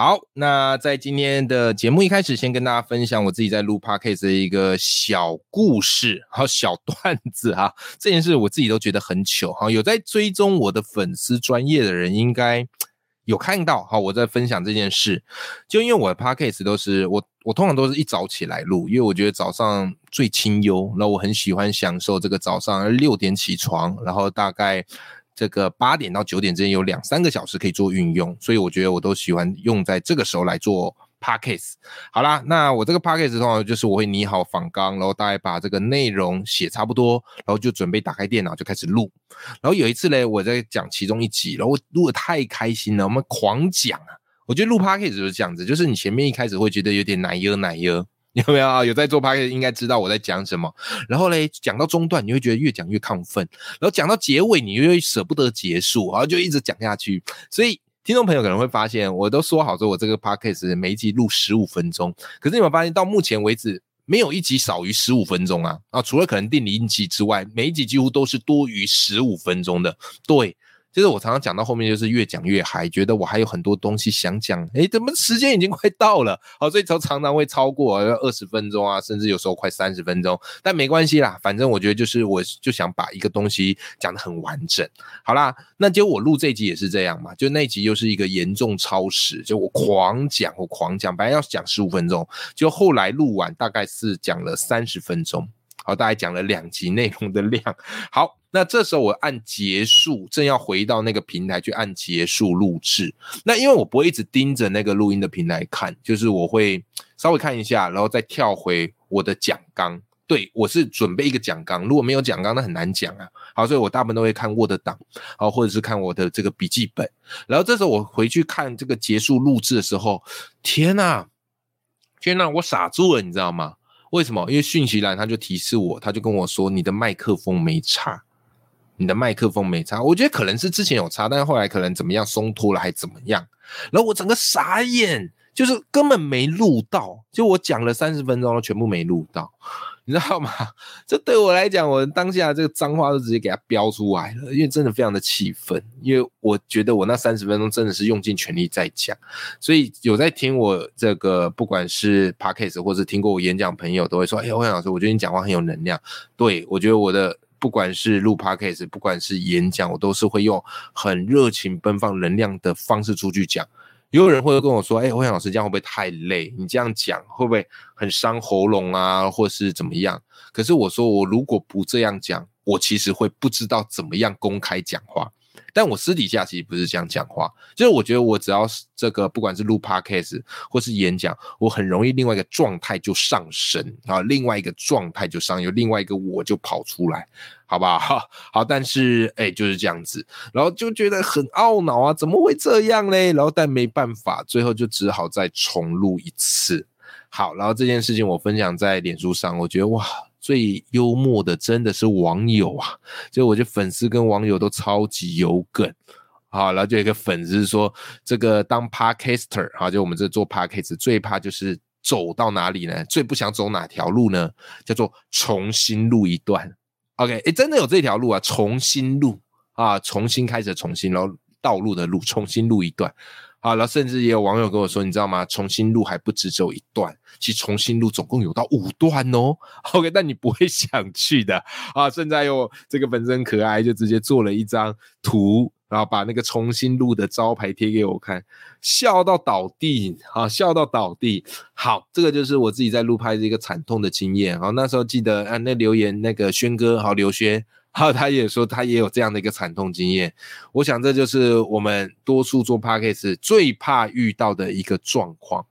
好，那在今天的节目一开始，先跟大家分享我自己在录 podcast 的一个小故事，好小段子哈。这件事我自己都觉得很糗哈。有在追踪我的粉丝专业的人，应该有看到哈。我在分享这件事，就因为我的 podcast 都是我我通常都是一早起来录，因为我觉得早上最清幽，那我很喜欢享受这个早上六点起床，然后大概。这个八点到九点之间有两三个小时可以做运用，所以我觉得我都喜欢用在这个时候来做 podcast。好啦，那我这个 podcast 通常就是我会拟好访纲，然后大概把这个内容写差不多，然后就准备打开电脑就开始录。然后有一次呢，我在讲其中一集，然后录的太开心了，我们狂讲啊！我觉得录 podcast 就是这样子，就是你前面一开始会觉得有点奶油奶油。有没有啊？有在做 p a r 应该知道我在讲什么。然后嘞，讲到中段，你会觉得越讲越亢奋；然后讲到结尾，你又舍不得结束，然后就一直讲下去。所以听众朋友可能会发现，我都说好说，我这个 podcast 每一集录十五分钟。可是你有发现，到目前为止，没有一集少于十五分钟啊！啊，除了可能定零集之外，每一集几乎都是多于十五分钟的。对。其实我常常讲到后面，就是越讲越嗨，觉得我还有很多东西想讲。哎，怎么时间已经快到了？好，所以常常会超过二十分钟啊，甚至有时候快三十分钟。但没关系啦，反正我觉得就是我就想把一个东西讲得很完整。好啦，那结果我录这集也是这样嘛，就那集又是一个严重超时，就我狂讲，我狂讲，本来要讲十五分钟，就后来录完大概是讲了三十分钟。好，大概讲了两集内容的量。好。那这时候我按结束，正要回到那个平台去按结束录制。那因为我不会一直盯着那个录音的平台看，就是我会稍微看一下，然后再跳回我的讲纲。对我是准备一个讲纲，如果没有讲纲，那很难讲啊。好，所以我大部分都会看 Word 档，好，或者是看我的这个笔记本。然后这时候我回去看这个结束录制的时候，天呐，天呐，我傻住了，你知道吗？为什么？因为讯息栏他就提示我，他就跟我说你的麦克风没插。你的麦克风没插，我觉得可能是之前有插，但是后来可能怎么样松脱了，还怎么样？然后我整个傻眼，就是根本没录到，就我讲了三十分钟，全部没录到，你知道吗？这对我来讲，我当下这个脏话都直接给他飙出来了，因为真的非常的气愤，因为我觉得我那三十分钟真的是用尽全力在讲，所以有在听我这个不管是 podcast 或者听过我演讲朋友都会说，哎，欧阳老师，我觉得你讲话很有能量，对我觉得我的。不管是录 podcast，不管是演讲，我都是会用很热情、奔放、能量的方式出去讲。也有人会跟我说：“哎，欧阳老师，这样会不会太累？你这样讲会不会很伤喉咙啊，或是怎么样？”可是我说，我如果不这样讲，我其实会不知道怎么样公开讲话。但我私底下其实不是这样讲话，就是我觉得我只要是这个，不管是录 podcast 或是演讲，我很容易另外一个状态就上升啊，另外一个状态就上，有另外一个我就跑出来，好不好？好，但是哎，就是这样子，然后就觉得很懊恼啊，怎么会这样嘞？然后但没办法，最后就只好再重录一次。好，然后这件事情我分享在脸书上，我觉得哇。最幽默的真的是网友啊！就我觉得粉丝跟网友都超级有梗，好，然后就有一个粉丝说，这个当 podcaster 哈，就我们这做 podcast 最怕就是走到哪里呢？最不想走哪条路呢？叫做重新录一段。OK，哎，真的有这条路啊！重新录啊，重新开始，重新然后道路的路，重新录一段。好，了甚至也有网友跟我说，你知道吗？重新录还不止只有一段，其实重新录总共有到五段哦。OK，但你不会想去的啊。现在又这个本身可爱，就直接做了一张图，然后把那个重新录的招牌贴给我看，笑到倒地啊，笑到倒地。好，这个就是我自己在录拍的一个惨痛的经验。好，那时候记得啊，那留言那个轩哥，好刘轩。然后，他也说他也有这样的一个惨痛经验。我想这就是我们多数做 p a c k a g e 最怕遇到的一个状况。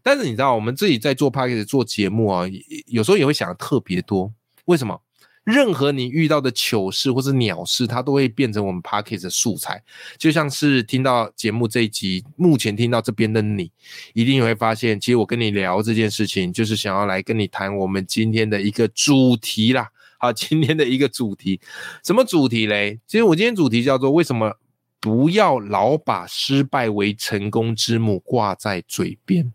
但是你知道，我们自己在做 p a c k a g e 做节目啊，有时候也会想的特别多。为什么？任何你遇到的糗事或是鸟事，它都会变成我们 p a c k a g e 的素材。就像是听到节目这一集，目前听到这边的你，一定会发现，其实我跟你聊这件事情，就是想要来跟你谈我们今天的一个主题啦。好，今天的一个主题，什么主题嘞？其实我今天主题叫做为什么不要老把失败为成功之母挂在嘴边。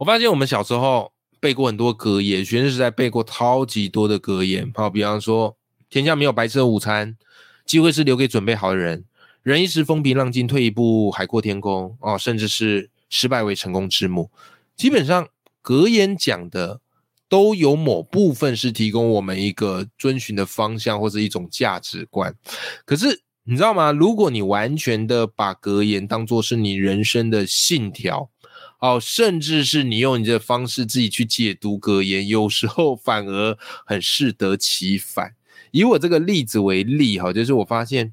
我发现我们小时候。背过很多格言，学生时代背过超级多的格言。好，比方说“天下没有白吃的午餐”，机会是留给准备好的人，“人一时风平浪静，退一步海阔天空”。哦，甚至是“失败为成功之母”。基本上格言讲的都有某部分是提供我们一个遵循的方向或者一种价值观。可是你知道吗？如果你完全的把格言当做是你人生的信条，哦，甚至是你用你的方式自己去解读格言，有时候反而很适得其反。以我这个例子为例，哈，就是我发现，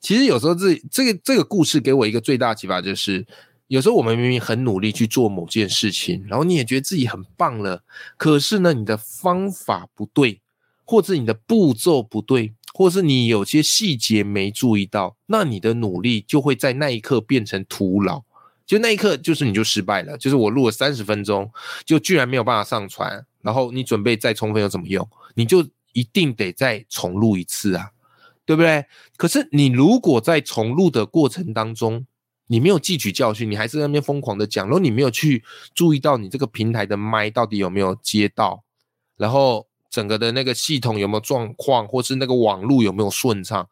其实有时候这这个这个故事给我一个最大启发，就是有时候我们明明很努力去做某件事情，然后你也觉得自己很棒了，可是呢，你的方法不对，或者你的步骤不对，或是你有些细节没注意到，那你的努力就会在那一刻变成徒劳。就那一刻，就是你就失败了。就是我录了三十分钟，就居然没有办法上传。然后你准备再充分又怎么用？你就一定得再重录一次啊，对不对？可是你如果在重录的过程当中，你没有汲取教训，你还是在那边疯狂的讲，然后你没有去注意到你这个平台的麦到底有没有接到，然后整个的那个系统有没有状况，或是那个网络有没有顺畅，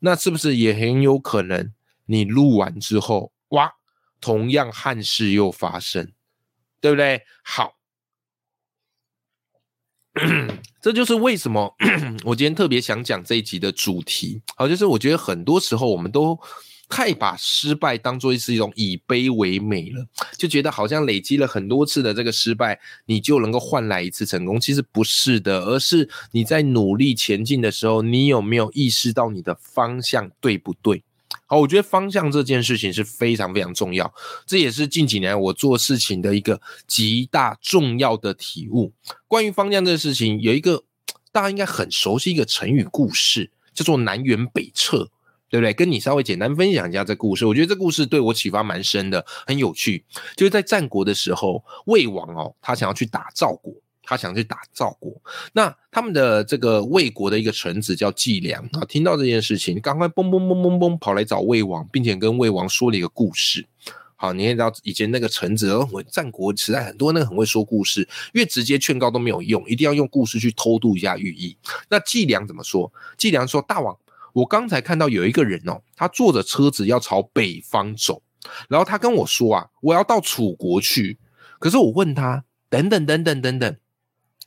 那是不是也很有可能你录完之后，哇？同样憾事又发生，对不对？好，这就是为什么 我今天特别想讲这一集的主题。好，就是我觉得很多时候我们都太把失败当做是一种以悲为美了，就觉得好像累积了很多次的这个失败，你就能够换来一次成功。其实不是的，而是你在努力前进的时候，你有没有意识到你的方向对不对？好，我觉得方向这件事情是非常非常重要，这也是近几年我做事情的一个极大重要的体悟。关于方向这个事情，有一个大家应该很熟悉一个成语故事，叫做南辕北辙，对不对？跟你稍微简单分享一下这故事，我觉得这故事对我启发蛮深的，很有趣。就是在战国的时候，魏王哦，他想要去打赵国。他想去打赵国，那他们的这个魏国的一个臣子叫季梁啊，听到这件事情，赶快嘣嘣嘣嘣嘣跑来找魏王，并且跟魏王说了一个故事。好，你也知道以前那个臣子，我战国时代很多那个很会说故事，越直接劝告都没有用，一定要用故事去偷渡一下寓意。那季梁怎么说？季梁说：“大王，我刚才看到有一个人哦，他坐着车子要朝北方走，然后他跟我说啊，我要到楚国去。可是我问他，等等等等等等。”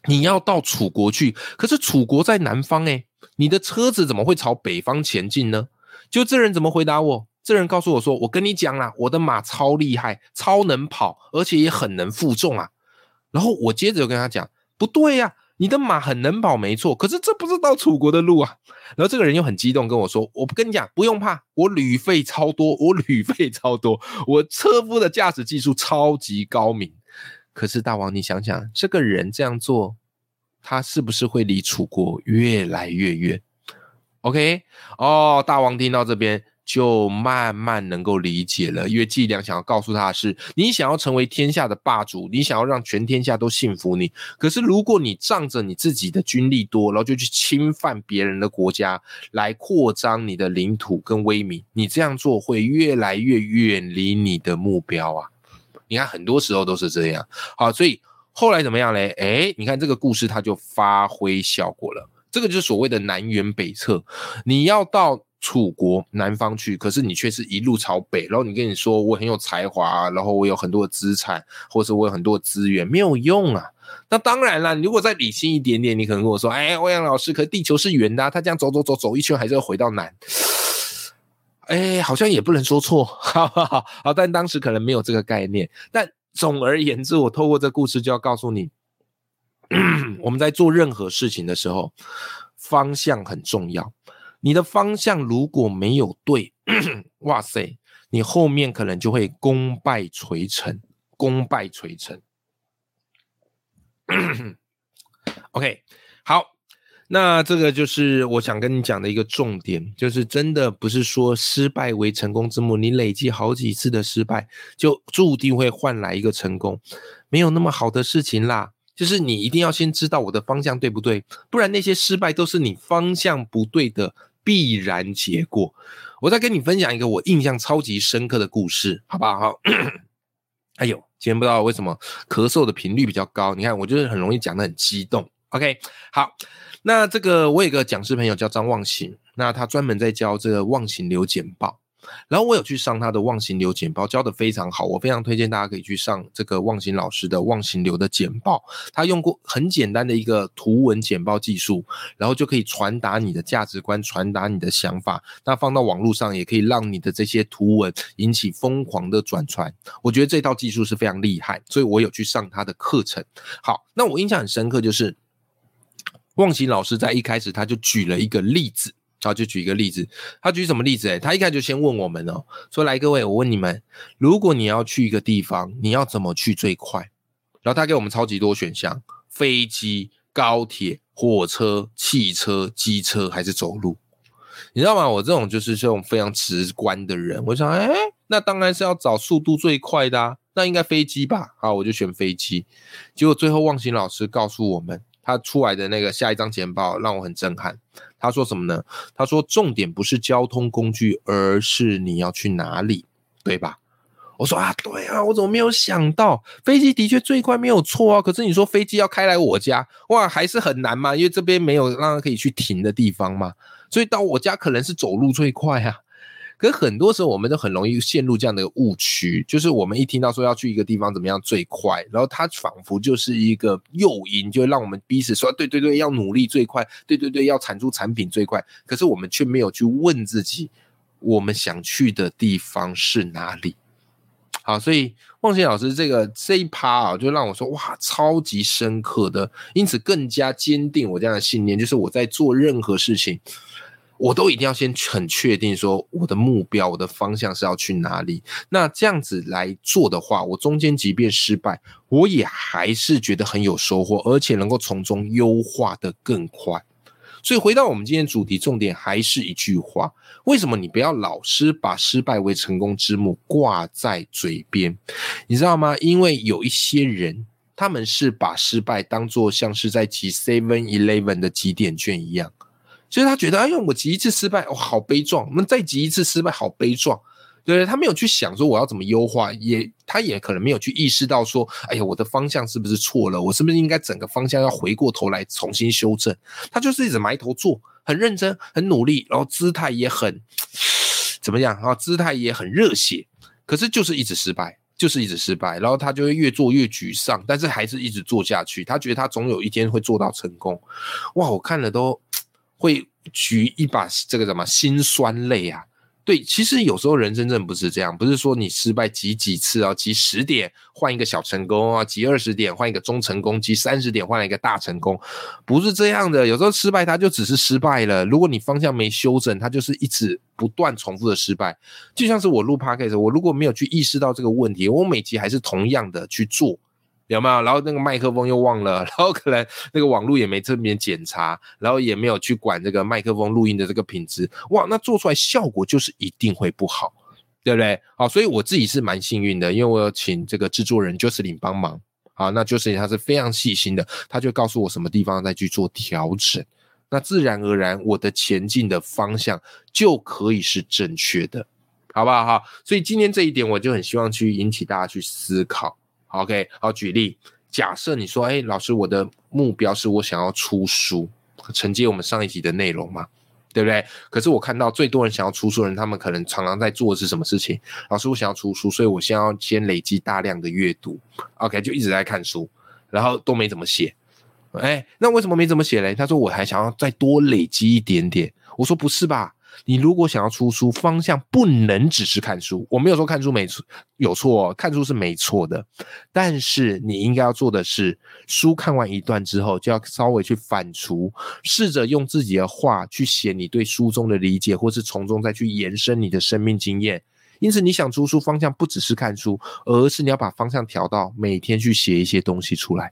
你要到楚国去，可是楚国在南方哎，你的车子怎么会朝北方前进呢？就这人怎么回答我？这人告诉我说：“我跟你讲啦，我的马超厉害，超能跑，而且也很能负重啊。”然后我接着就跟他讲：“不对呀，你的马很能跑，没错，可是这不是到楚国的路啊。”然后这个人又很激动跟我说：“我不跟你讲，不用怕，我旅费超多，我旅费超多，我车夫的驾驶技术超级高明。”可是大王，你想想，这个人这样做，他是不是会离楚国越来越远？OK，哦，大王听到这边就慢慢能够理解了，因为季良想要告诉他是，你想要成为天下的霸主，你想要让全天下都信服你。可是如果你仗着你自己的军力多，然后就去侵犯别人的国家，来扩张你的领土跟威名，你这样做会越来越远离你的目标啊。你看，很多时候都是这样。好，所以后来怎么样嘞？哎，你看这个故事，它就发挥效果了。这个就是所谓的南辕北辙。你要到楚国南方去，可是你却是一路朝北。然后你跟你说，我很有才华，然后我有很多的资产，或者我有很多的资源，没有用啊。那当然了，如果再理性一点点，你可能跟我说，哎，欧阳老师，可地球是圆的，他这样走走走走一圈，还是要回到南。哎，好像也不能说错，好好好，好，但当时可能没有这个概念。但总而言之，我透过这故事就要告诉你，我们在做任何事情的时候，方向很重要。你的方向如果没有对，哇塞，你后面可能就会功败垂成，功败垂成。OK，好。那这个就是我想跟你讲的一个重点，就是真的不是说失败为成功之母，你累积好几次的失败，就注定会换来一个成功，没有那么好的事情啦。就是你一定要先知道我的方向对不对，不然那些失败都是你方向不对的必然结果。我再跟你分享一个我印象超级深刻的故事，好不好？哎呦，今天不知道为什么咳嗽的频率比较高，你看我就是很容易讲的很激动。OK，好。那这个我有个讲师朋友叫张望行，那他专门在教这个望行流简报，然后我有去上他的望行流简报，教的非常好，我非常推荐大家可以去上这个望行老师的望行流的简报，他用过很简单的一个图文简报技术，然后就可以传达你的价值观，传达你的想法，那放到网络上也可以让你的这些图文引起疯狂的转传，我觉得这套技术是非常厉害，所以我有去上他的课程。好，那我印象很深刻就是。望形老师在一开始他就举了一个例子，啊，就举一个例子。他举什么例子？哎，他一开始就先问我们哦，说来各位，我问你们，如果你要去一个地方，你要怎么去最快？然后他给我们超级多选项：飞机、高铁、火车、汽车、机车，还是走路？你知道吗？我这种就是这种非常直观的人，我想，哎，那当然是要找速度最快的，啊，那应该飞机吧？好，我就选飞机。结果最后望行老师告诉我们。他出来的那个下一张简报让我很震撼。他说什么呢？他说重点不是交通工具，而是你要去哪里，对吧？我说啊，对啊，我怎么没有想到？飞机的确最快，没有错啊。可是你说飞机要开来我家，哇，还是很难嘛，因为这边没有让他可以去停的地方嘛。所以到我家可能是走路最快啊。可是很多时候，我们都很容易陷入这样的误区，就是我们一听到说要去一个地方怎么样最快，然后它仿佛就是一个诱因，就让我们彼此说对对对，要努力最快，对对对，要产出产品最快。可是我们却没有去问自己，我们想去的地方是哪里？好，所以望贤老师这个这一趴啊，就让我说哇，超级深刻的，因此更加坚定我这样的信念，就是我在做任何事情。我都一定要先很确定说我的目标、我的方向是要去哪里。那这样子来做的话，我中间即便失败，我也还是觉得很有收获，而且能够从中优化的更快。所以回到我们今天主题，重点还是一句话：为什么你不要老是把失败为成功之母挂在嘴边？你知道吗？因为有一些人，他们是把失败当做像是在集 Seven Eleven 的几点券一样。所以他觉得，哎呦，我集一次失败，哇，好悲壮；我们再集一次失败，好悲壮。对他没有去想说我要怎么优化，也他也可能没有去意识到说，哎呀，我的方向是不是错了？我是不是应该整个方向要回过头来重新修正？他就是一直埋头做，很认真，很努力，然后姿态也很怎么样啊？姿态也很热血，可是就是一直失败，就是一直失败，然后他就会越做越沮丧，但是还是一直做下去。他觉得他总有一天会做到成功。哇，我看了都。会举一把这个什么心酸泪啊？对，其实有时候人真的不是这样，不是说你失败几几次啊，几十点换一个小成功啊，几二十点换一个中成功，几三十点换一个大成功，不是这样的。有时候失败它就只是失败了，如果你方向没修正，它就是一直不断重复的失败。就像是我录 podcast，我如果没有去意识到这个问题，我每集还是同样的去做。有没有？然后那个麦克风又忘了，然后可能那个网络也没这边检查，然后也没有去管这个麦克风录音的这个品质，哇，那做出来效果就是一定会不好，对不对？好，所以我自己是蛮幸运的，因为我有请这个制作人 j o 林帮忙，好，那 j o 林他是非常细心的，他就告诉我什么地方再去做调整，那自然而然我的前进的方向就可以是正确的，好不好？哈，所以今天这一点我就很希望去引起大家去思考。OK，好，举例，假设你说，哎，老师，我的目标是我想要出书，承接我们上一集的内容嘛，对不对？可是我看到最多人想要出书的人，他们可能常常在做的是什么事情？老师，我想要出书，所以我先要先累积大量的阅读，OK，就一直在看书，然后都没怎么写。哎，那为什么没怎么写嘞？他说我还想要再多累积一点点。我说不是吧？你如果想要出书，方向不能只是看书。我没有说看书没错，有错，看书是没错的。但是你应该要做的是，书看完一段之后，就要稍微去反刍，试着用自己的话去写你对书中的理解，或是从中再去延伸你的生命经验。因此，你想出书方向不只是看书，而是你要把方向调到每天去写一些东西出来，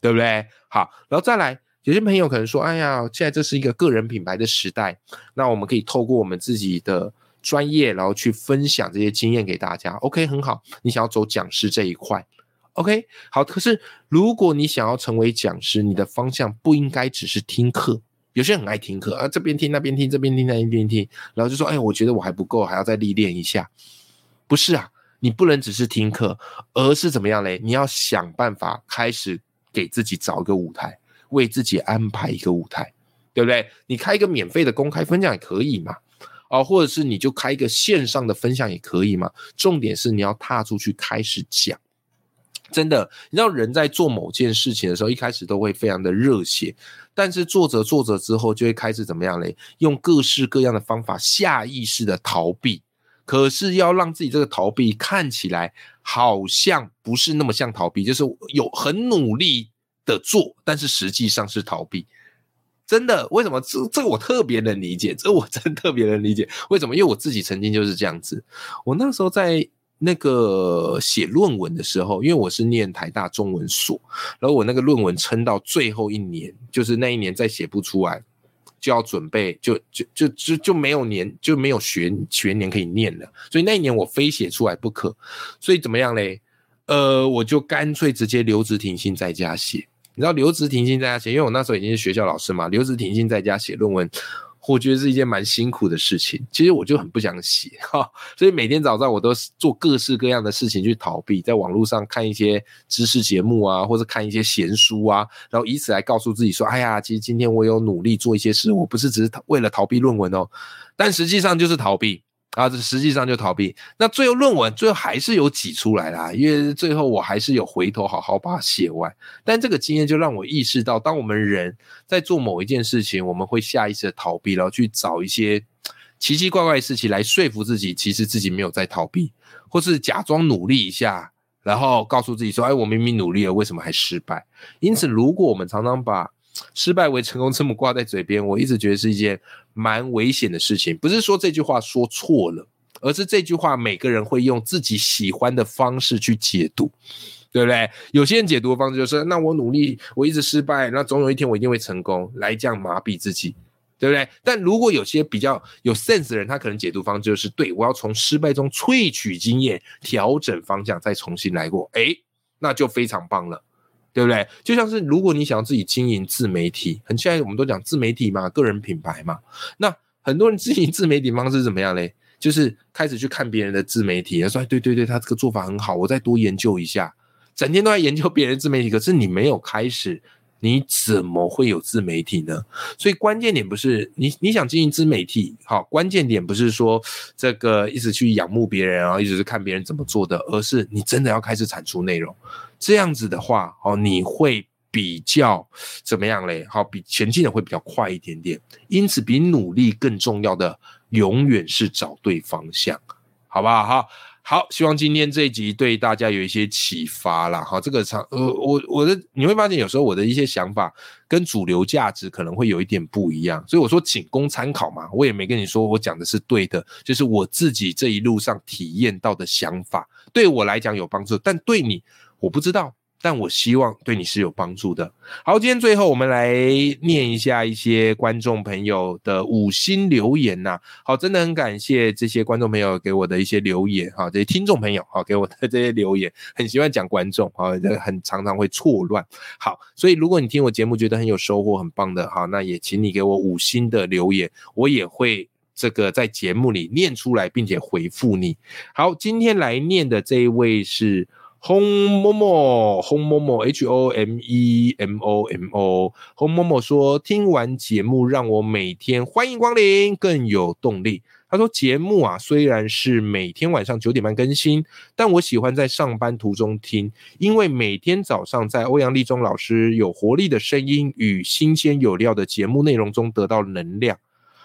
对不对？好，然后再来。有些朋友可能说：“哎呀，现在这是一个个人品牌的时代，那我们可以透过我们自己的专业，然后去分享这些经验给大家。”OK，很好。你想要走讲师这一块，OK，好。可是如果你想要成为讲师，你的方向不应该只是听课。有些人很爱听课啊，这边听那边听，这边听那边听，然后就说：“哎，我觉得我还不够，还要再历练一下。”不是啊，你不能只是听课，而是怎么样嘞？你要想办法开始给自己找一个舞台。为自己安排一个舞台，对不对？你开一个免费的公开分享也可以嘛，哦，或者是你就开一个线上的分享也可以嘛。重点是你要踏出去开始讲。真的，你知道人在做某件事情的时候，一开始都会非常的热血，但是做着做着之后，就会开始怎么样嘞？用各式各样的方法下意识的逃避。可是要让自己这个逃避看起来好像不是那么像逃避，就是有很努力。的做，但是实际上是逃避，真的？为什么？这这个我特别能理解，这我真特别能理解。为什么？因为我自己曾经就是这样子。我那时候在那个写论文的时候，因为我是念台大中文所，然后我那个论文撑到最后一年，就是那一年再写不出来，就要准备，就就就就就没有年，就没有学学年可以念了。所以那一年我非写出来不可。所以怎么样嘞？呃，我就干脆直接留职停薪在家写。你知道留职停薪在家写，因为我那时候已经是学校老师嘛，留职停薪在家写论文，我觉得是一件蛮辛苦的事情。其实我就很不想写哈，所以每天早上我都做各式各样的事情去逃避，在网络上看一些知识节目啊，或者看一些闲书啊，然后以此来告诉自己说：“哎呀，其实今天我有努力做一些事，我不是只是为了逃避论文哦，但实际上就是逃避。”啊，这实际上就逃避。那最后论文最后还是有挤出来啦，因为最后我还是有回头好好把它写完。但这个经验就让我意识到，当我们人在做某一件事情，我们会下意识的逃避，然后去找一些奇奇怪怪的事情来说服自己，其实自己没有在逃避，或是假装努力一下，然后告诉自己说：“哎，我明明努力了，为什么还失败？”因此，如果我们常常把失败为成功这么挂在嘴边，我一直觉得是一件蛮危险的事情。不是说这句话说错了，而是这句话每个人会用自己喜欢的方式去解读，对不对？有些人解读的方式就是：那我努力，我一直失败，那总有一天我一定会成功，来这样麻痹自己，对不对？但如果有些比较有 sense 的人，他可能解读方式就是：对我要从失败中萃取经验，调整方向，再重新来过，诶，那就非常棒了。对不对？就像是如果你想要自己经营自媒体，很现在我们都讲自媒体嘛，个人品牌嘛。那很多人经营自媒体方式是怎么样嘞？就是开始去看别人的自媒体，说对对对，他这个做法很好，我再多研究一下。整天都在研究别人自媒体，可是你没有开始，你怎么会有自媒体呢？所以关键点不是你你想经营自媒体，好，关键点不是说这个一直去仰慕别人啊，一直是看别人怎么做的，而是你真的要开始产出内容。这样子的话，哦，你会比较怎么样嘞？好，比前进的会比较快一点点。因此，比努力更重要的，永远是找对方向，好不好？好，好，希望今天这一集对大家有一些启发啦。好，这个场，呃，我我的你会发现，有时候我的一些想法跟主流价值可能会有一点不一样，所以我说仅供参考嘛。我也没跟你说我讲的是对的，就是我自己这一路上体验到的想法，对我来讲有帮助，但对你。我不知道，但我希望对你是有帮助的。好，今天最后我们来念一下一些观众朋友的五星留言呐。好，真的很感谢这些观众朋友给我的一些留言哈，这些听众朋友好给我的 这些留言，很喜欢讲观众啊，这很常常会错乱。好，所以如果你听我节目觉得很有收获、很棒的，好，那也请你给我五星的留言，我也会这个在节目里念出来，并且回复你。好，今天来念的这一位是。红某某，红某某，H O M E M O M O，红某某说：“听完节目，让我每天欢迎光临，更有动力。”他说：“节目啊，虽然是每天晚上九点半更新，但我喜欢在上班途中听，因为每天早上在欧阳立中老师有活力的声音与新鲜有料的节目内容中得到能量。”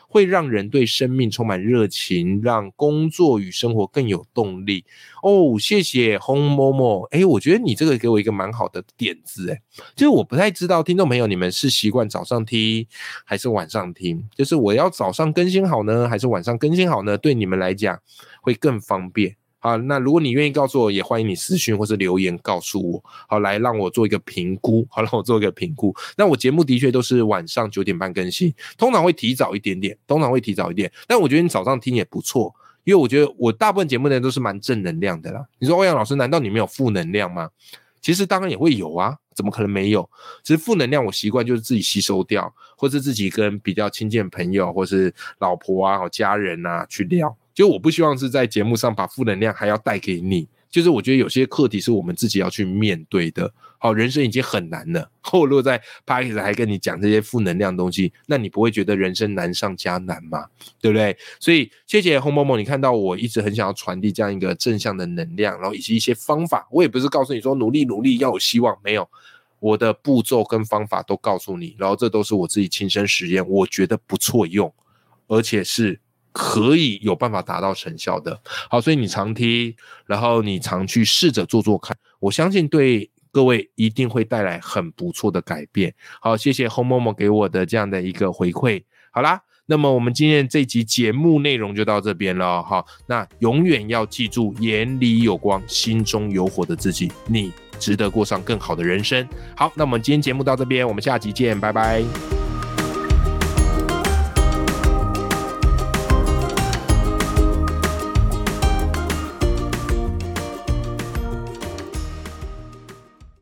会让人对生命充满热情，让工作与生活更有动力哦。谢谢红某某，哎，我觉得你这个给我一个蛮好的点子，哎，就是我不太知道听众朋友你们是习惯早上听还是晚上听，就是我要早上更新好呢，还是晚上更新好呢？对你们来讲会更方便。啊，那如果你愿意告诉我，也欢迎你私讯或是留言告诉我，好，来让我做一个评估，好，让我做一个评估。那我节目的确都是晚上九点半更新，通常会提早一点点，通常会提早一点，但我觉得你早上听也不错，因为我觉得我大部分节目呢都是蛮正能量的啦。你说欧阳老师，难道你没有负能量吗？其实当然也会有啊，怎么可能没有？只是负能量，我习惯就是自己吸收掉，或是自己跟比较亲近的朋友，或是老婆啊、家人啊去聊。就我不希望是在节目上把负能量还要带给你。就是我觉得有些课题是我们自己要去面对的。好，人生已经很难了，后果在 p a r k 还跟你讲这些负能量东西，那你不会觉得人生难上加难吗？对不对？所以谢谢红某某，你看到我一直很想要传递这样一个正向的能量，然后以及一些方法。我也不是告诉你说努力努力要有希望，没有，我的步骤跟方法都告诉你，然后这都是我自己亲身实验，我觉得不错用，而且是。可以有办法达到成效的，好，所以你常听，然后你常去试着做做看，我相信对各位一定会带来很不错的改变。好，谢谢 Home Momo 给我的这样的一个回馈。好啦，那么我们今天这集节目内容就到这边了。好，那永远要记住，眼里有光，心中有火的自己，你值得过上更好的人生。好，那我们今天节目到这边，我们下集见，拜拜。